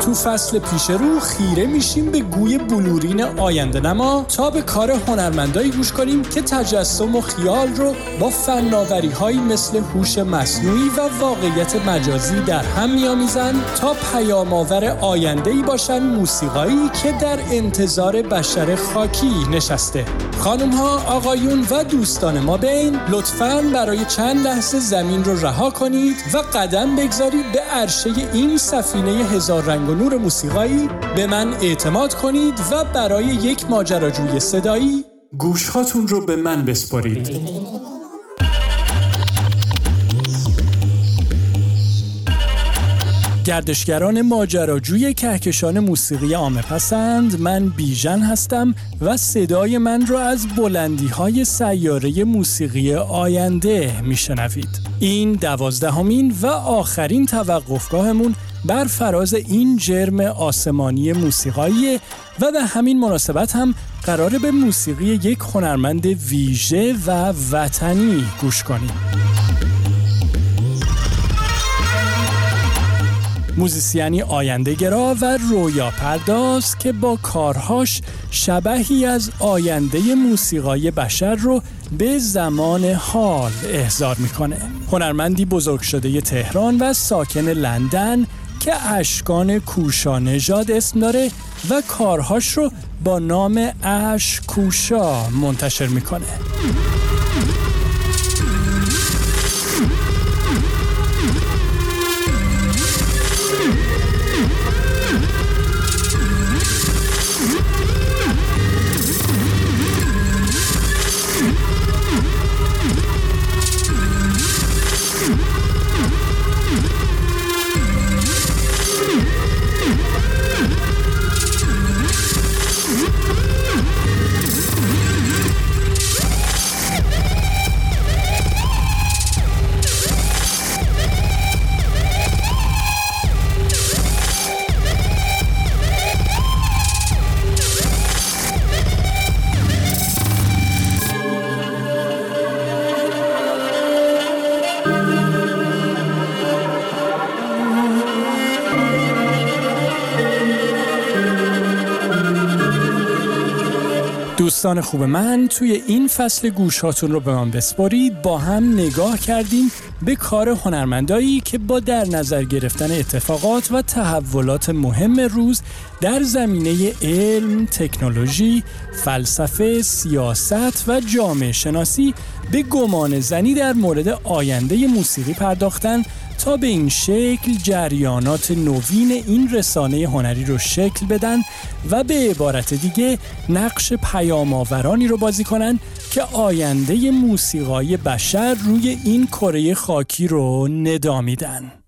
تو فصل پیش رو خیره میشیم به گوی بلورین آینده نما تا به کار هنرمندایی گوش کنیم که تجسم و خیال رو با فناوری هایی مثل هوش مصنوعی و واقعیت مجازی در هم میآمیزند تا پیام آور آینده ای باشن موسیقایی که در انتظار بشر خاکی نشسته. خانم ها آقایون و دوستان ما بین لطفا برای چند لحظه زمین رو رها کنید و قدم بگذارید به عرشه این سفینه هزار رنگ نور موسیقایی به من اعتماد کنید و برای یک ماجراجوی صدایی گوشهاتون رو به من بسپارید. گردشگران ماجراجوی کهکشان موسیقی عامه پسند من بیژن هستم و صدای من را از بلندی های سیاره موسیقی آینده میشنوید. این دوازدهمین و آخرین توقفگاهمون بر فراز این جرم آسمانی موسیقایی و به همین مناسبت هم قراره به موسیقی یک هنرمند ویژه و وطنی گوش کنیم. موزیسیانی آینده گرا و رویا پرداز که با کارهاش شبهی از آینده موسیقای بشر رو به زمان حال احضار می‌کنه. هنرمندی بزرگ شده تهران و ساکن لندن که اشکان کوشا نژاد اسم داره و کارهاش رو با نام اش کوشا منتشر می‌کنه. دوستان خوب من توی این فصل گوشاتون رو به من بسپارید با هم نگاه کردیم به کار هنرمندایی که با در نظر گرفتن اتفاقات و تحولات مهم روز در زمینه علم، تکنولوژی، فلسفه، سیاست و جامعه شناسی به گمان زنی در مورد آینده موسیقی پرداختن تا به این شکل جریانات نوین این رسانه هنری رو شکل بدن و به عبارت دیگه نقش پیام آورانی رو بازی کنن که آینده موسیقای بشر روی این کره خاکی رو ندامیدن.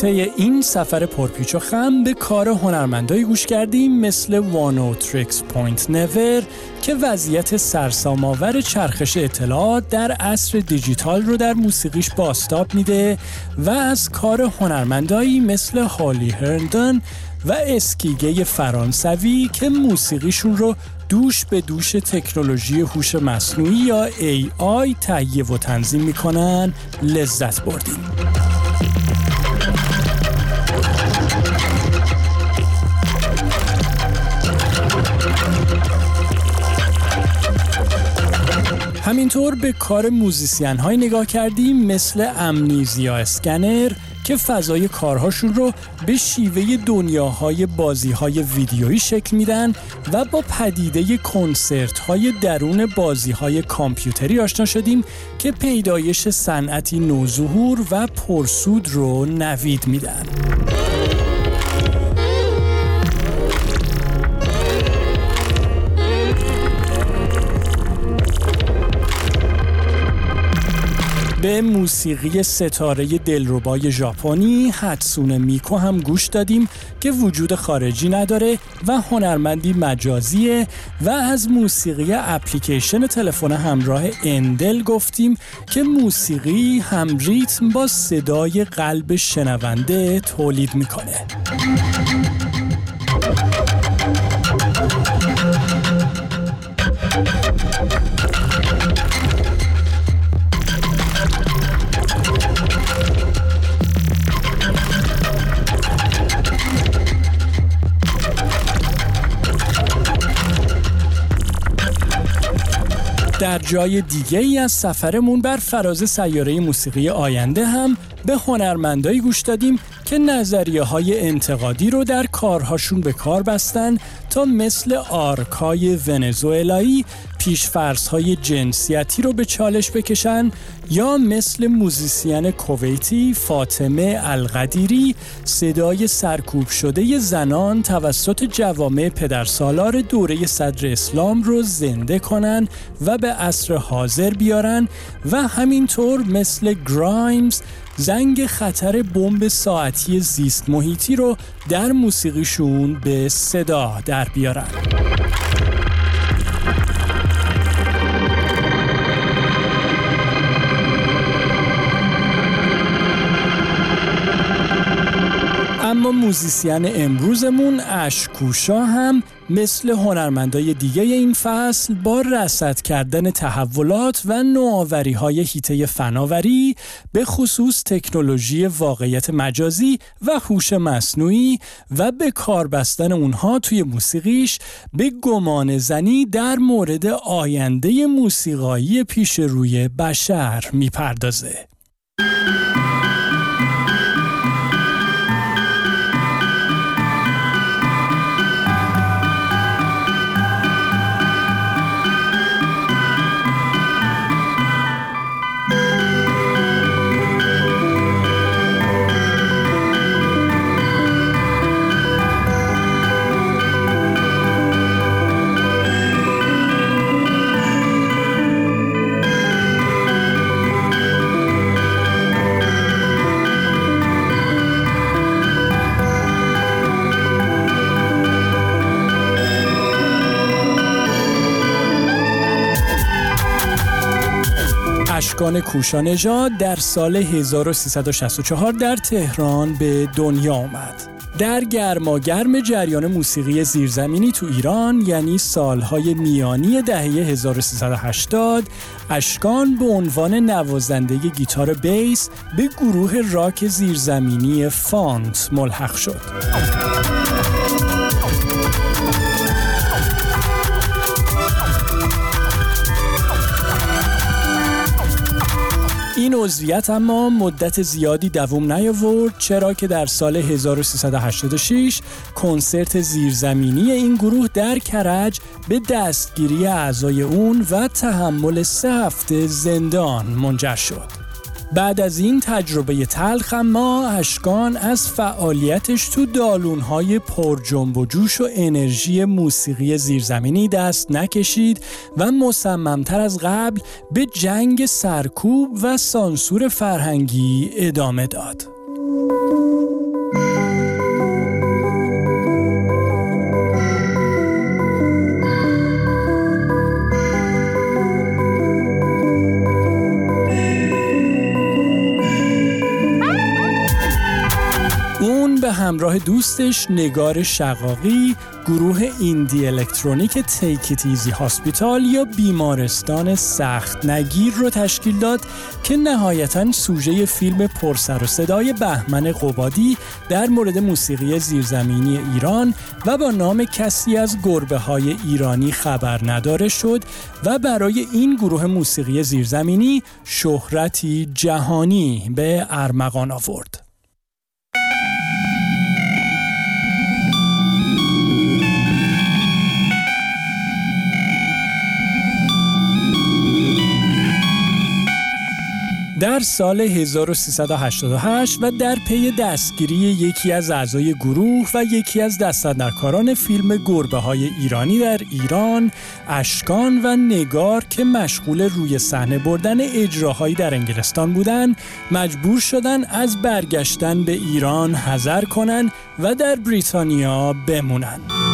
طی این سفر پرپیچ و خم به کار هنرمندایی گوش کردیم مثل Oneohtrix Point Never که وضعیت سرسام‌آور چرخش اطلاعات در عصر دیجیتال رو در موسیقیش بازتاب میده و از کار هنرمندایی مثل هالی هرندن و Skygge فرانسوی که موسیقیشون رو دوش به دوش تکنولوژی هوش مصنوعی یا AI تهیه و تنظیم می‌کنن لذت بردیم. همینطور به کار موزیسین های نگاه کردیم مثل امنیزیا اسکنر که فضای کارهاشون رو به شیوه دنیاهای بازی های ویدیویی شکل میدن و با پدیده کنسرت های درون بازی های کامپیوتری آشنا شدیم که پیدایش صنعتی نوظهور و پرسود رو نوید میدن. به موسیقی ستاره دلربای ژاپنی حدسون میکو هم گوش دادیم که وجود خارجی نداره و هنرمندی مجازیه و از موسیقی اپلیکیشن تلفن همراه اندل گفتیم که موسیقی هم ریتم با صدای قلب شنونده تولید می‌کنه. در جای دیگه ای از سفرمون بر فراز سیاره موسیقی آینده هم به هنرمندایی گوش دادیم که نظریه های انتقادی رو در کارهاشون به کار بستن تا مثل آرکای ونزوئلایی پیش‌فرض های جنسیتی رو به چالش بکشن یا مثل موزیسین کویتی فاطمه القدیری صدای سرکوب شده زنان توسط جوامع پدرسالار دوره صدر اسلام رو زنده کنن و به عصر حاضر بیارن و همینطور مثل گرایمز زنگ خطر بمب ساعتی زیست محیطی رو در موسیقیشون به صدا در بیارن. موزیسین امروزمون اشکوشا هم مثل هنرمندای دیگه این فصل با رسد کردن تحولات و نوآوری های هیته فناوری به خصوص تکنولوژی واقعیت مجازی و هوش مصنوعی و به کار بستن اونها توی موسیقیش به گمان زنی در مورد آینده موسیقایی پیش روی بشر می‌پردازه. اشکان کوشانژاد در سال 1364 در تهران به دنیا آمد. در گرماگرم جریان موسیقی زیرزمینی تو ایران یعنی سالهای میانی دهه 1380 اشکان به عنوان نوازنده گیتار بیس به گروه راک زیرزمینی فانت ملحق شد. عضویت اما مدت زیادی دوام نیاورد چرا که در سال 1386 کنسرت زیرزمینی این گروه در کرج به دستگیری اعضای اون و تحمل سه هفته زندان منجر شد. بعد از این تجربه تلخ ما اشکان از فعالیتش تو دالونهای پر جنب و جوش و انرژی موسیقی زیرزمینی دست نکشید و مصممتر از قبل به جنگ سرکوب و سانسور فرهنگی ادامه داد. همراه دوستش نگار شقاقی گروه ایندی الکترونیک تیک ایزی هاسپیتال یا بیمارستان سخت نگیر رو تشکیل داد که نهایتا سوژه فیلم پرسر و صدای بهمن قبادی در مورد موسیقی زیرزمینی ایران و با نام کسی از گربه های ایرانی خبر نداره شد و برای این گروه موسیقی زیرزمینی شهرتی جهانی به ارمغان آورد. در سال 1388 و در پی دستگیری یکی از اعضای گروه و یکی از دستندرکاران فیلم گربه های ایرانی در ایران اشکان و نگار که مشغول روی صحنه بردن اجراهایی در انگلستان بودند مجبور شدن از برگشتن به ایران حذر کنند و در بریتانیا بمونند.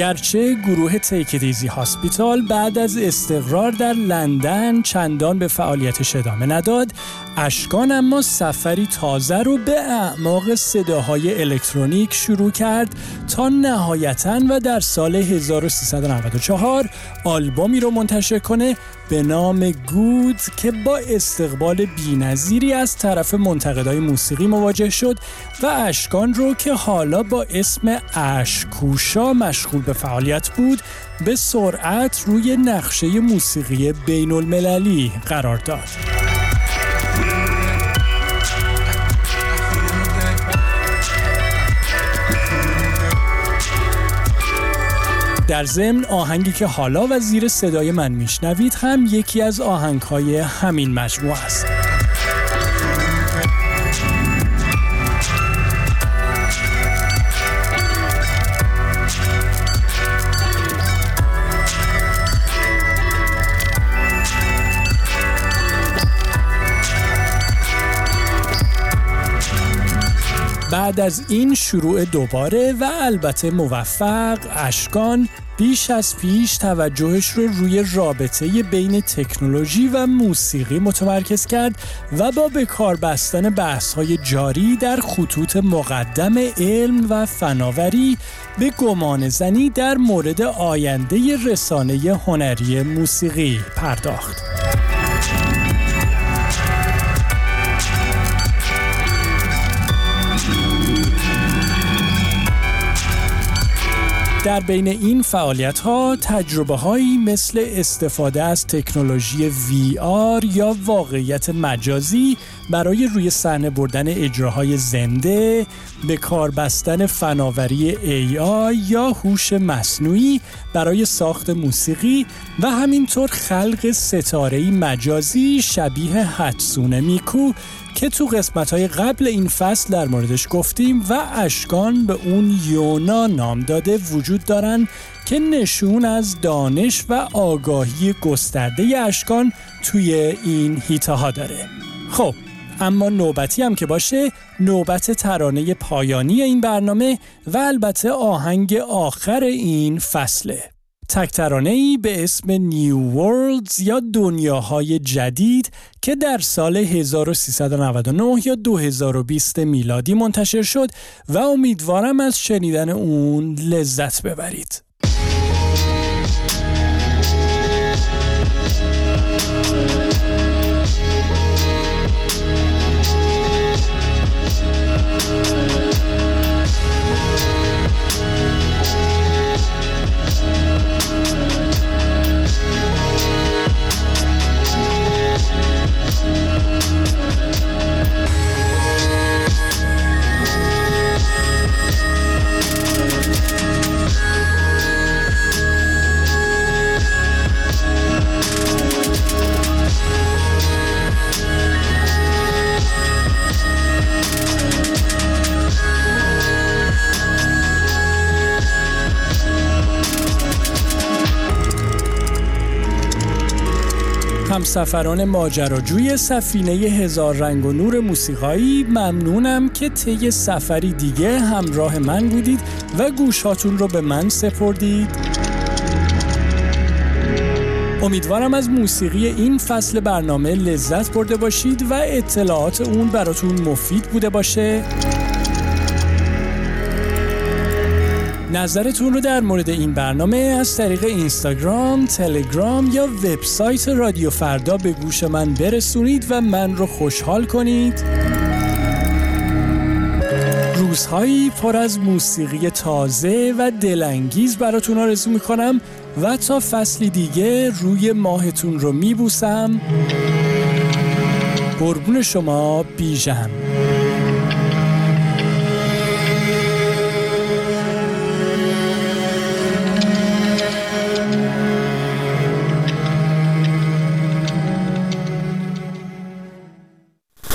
گرچه گروه تیکدیزی هاسپیتال بعد از استقرار در لندن چندان به فعالیتش ادامه نداد اشکان اما سفری تازه رو به اعماق صداهای الکترونیک شروع کرد تا نهایتا و در سال 1394 آلبومی رو منتشر کنه به نام گود که با استقبال بینظیری از طرف منتقدای موسیقی مواجه شد و اشکان رو که حالا با اسم اشکوشا مشغول به فعالیت بود به سرعت روی نقشه موسیقی بین المللی قرار داد. در ضمن آهنگی که حالا و زیر صدای من میشنوید هم یکی از آهنگهای همین مجموعه است. بعد از این شروع دوباره و البته موفق اشکان بیش از پیش توجهش رو روی رابطه بین تکنولوژی و موسیقی متمرکز کرد و با به کار بستن بحث های جاری در خطوط مقدم علم و فناوری به گمان زنی در مورد آینده رسانه هنری موسیقی پرداخت. در بین این فعالیت ها تجربه هایی مثل استفاده از تکنولوژی VR یا واقعیت مجازی برای روی صحنه بردن اجراهای زنده به کار بستن فناوری AI یا هوش مصنوعی برای ساخت موسیقی و همینطور خلق ستاره مجازی شبیه حدسونه میکو که تو قسمت های قبل این فصل در موردش گفتیم و اشکان به اون یونا نام داده وجود دارن که نشون از دانش و آگاهی گسترده اشکان توی این هیته ها داره. خب اما نوبتی هم که باشه نوبت ترانه پایانی این برنامه و البته آهنگ آخر این فصله تکترانه ای به اسم نیو ورلدز یا دنیاهای جدید که در سال 1399 یا 2020 میلادی منتشر شد و امیدوارم از شنیدن اون لذت ببرید. همسفران ماجراجوی سفینه هزار رنگ و نور موسیقایی ممنونم که طی سفری دیگه همراه من بودید و گوشاتون رو به من سپردید. امیدوارم از موسیقی این فصل برنامه لذت برده باشید و اطلاعات اون براتون مفید بوده باشه. نظرتون رو در مورد این برنامه از طریق اینستاگرام، تلگرام یا وبسایت رادیو فردا به گوش من برسونید و من رو خوشحال کنید. روزهایی پر از موسیقی تازه و دلانگیز براتون آرزو می‌کنم و تا فصلی دیگه روی ماهتون رو میبوسم قربون شما بیژن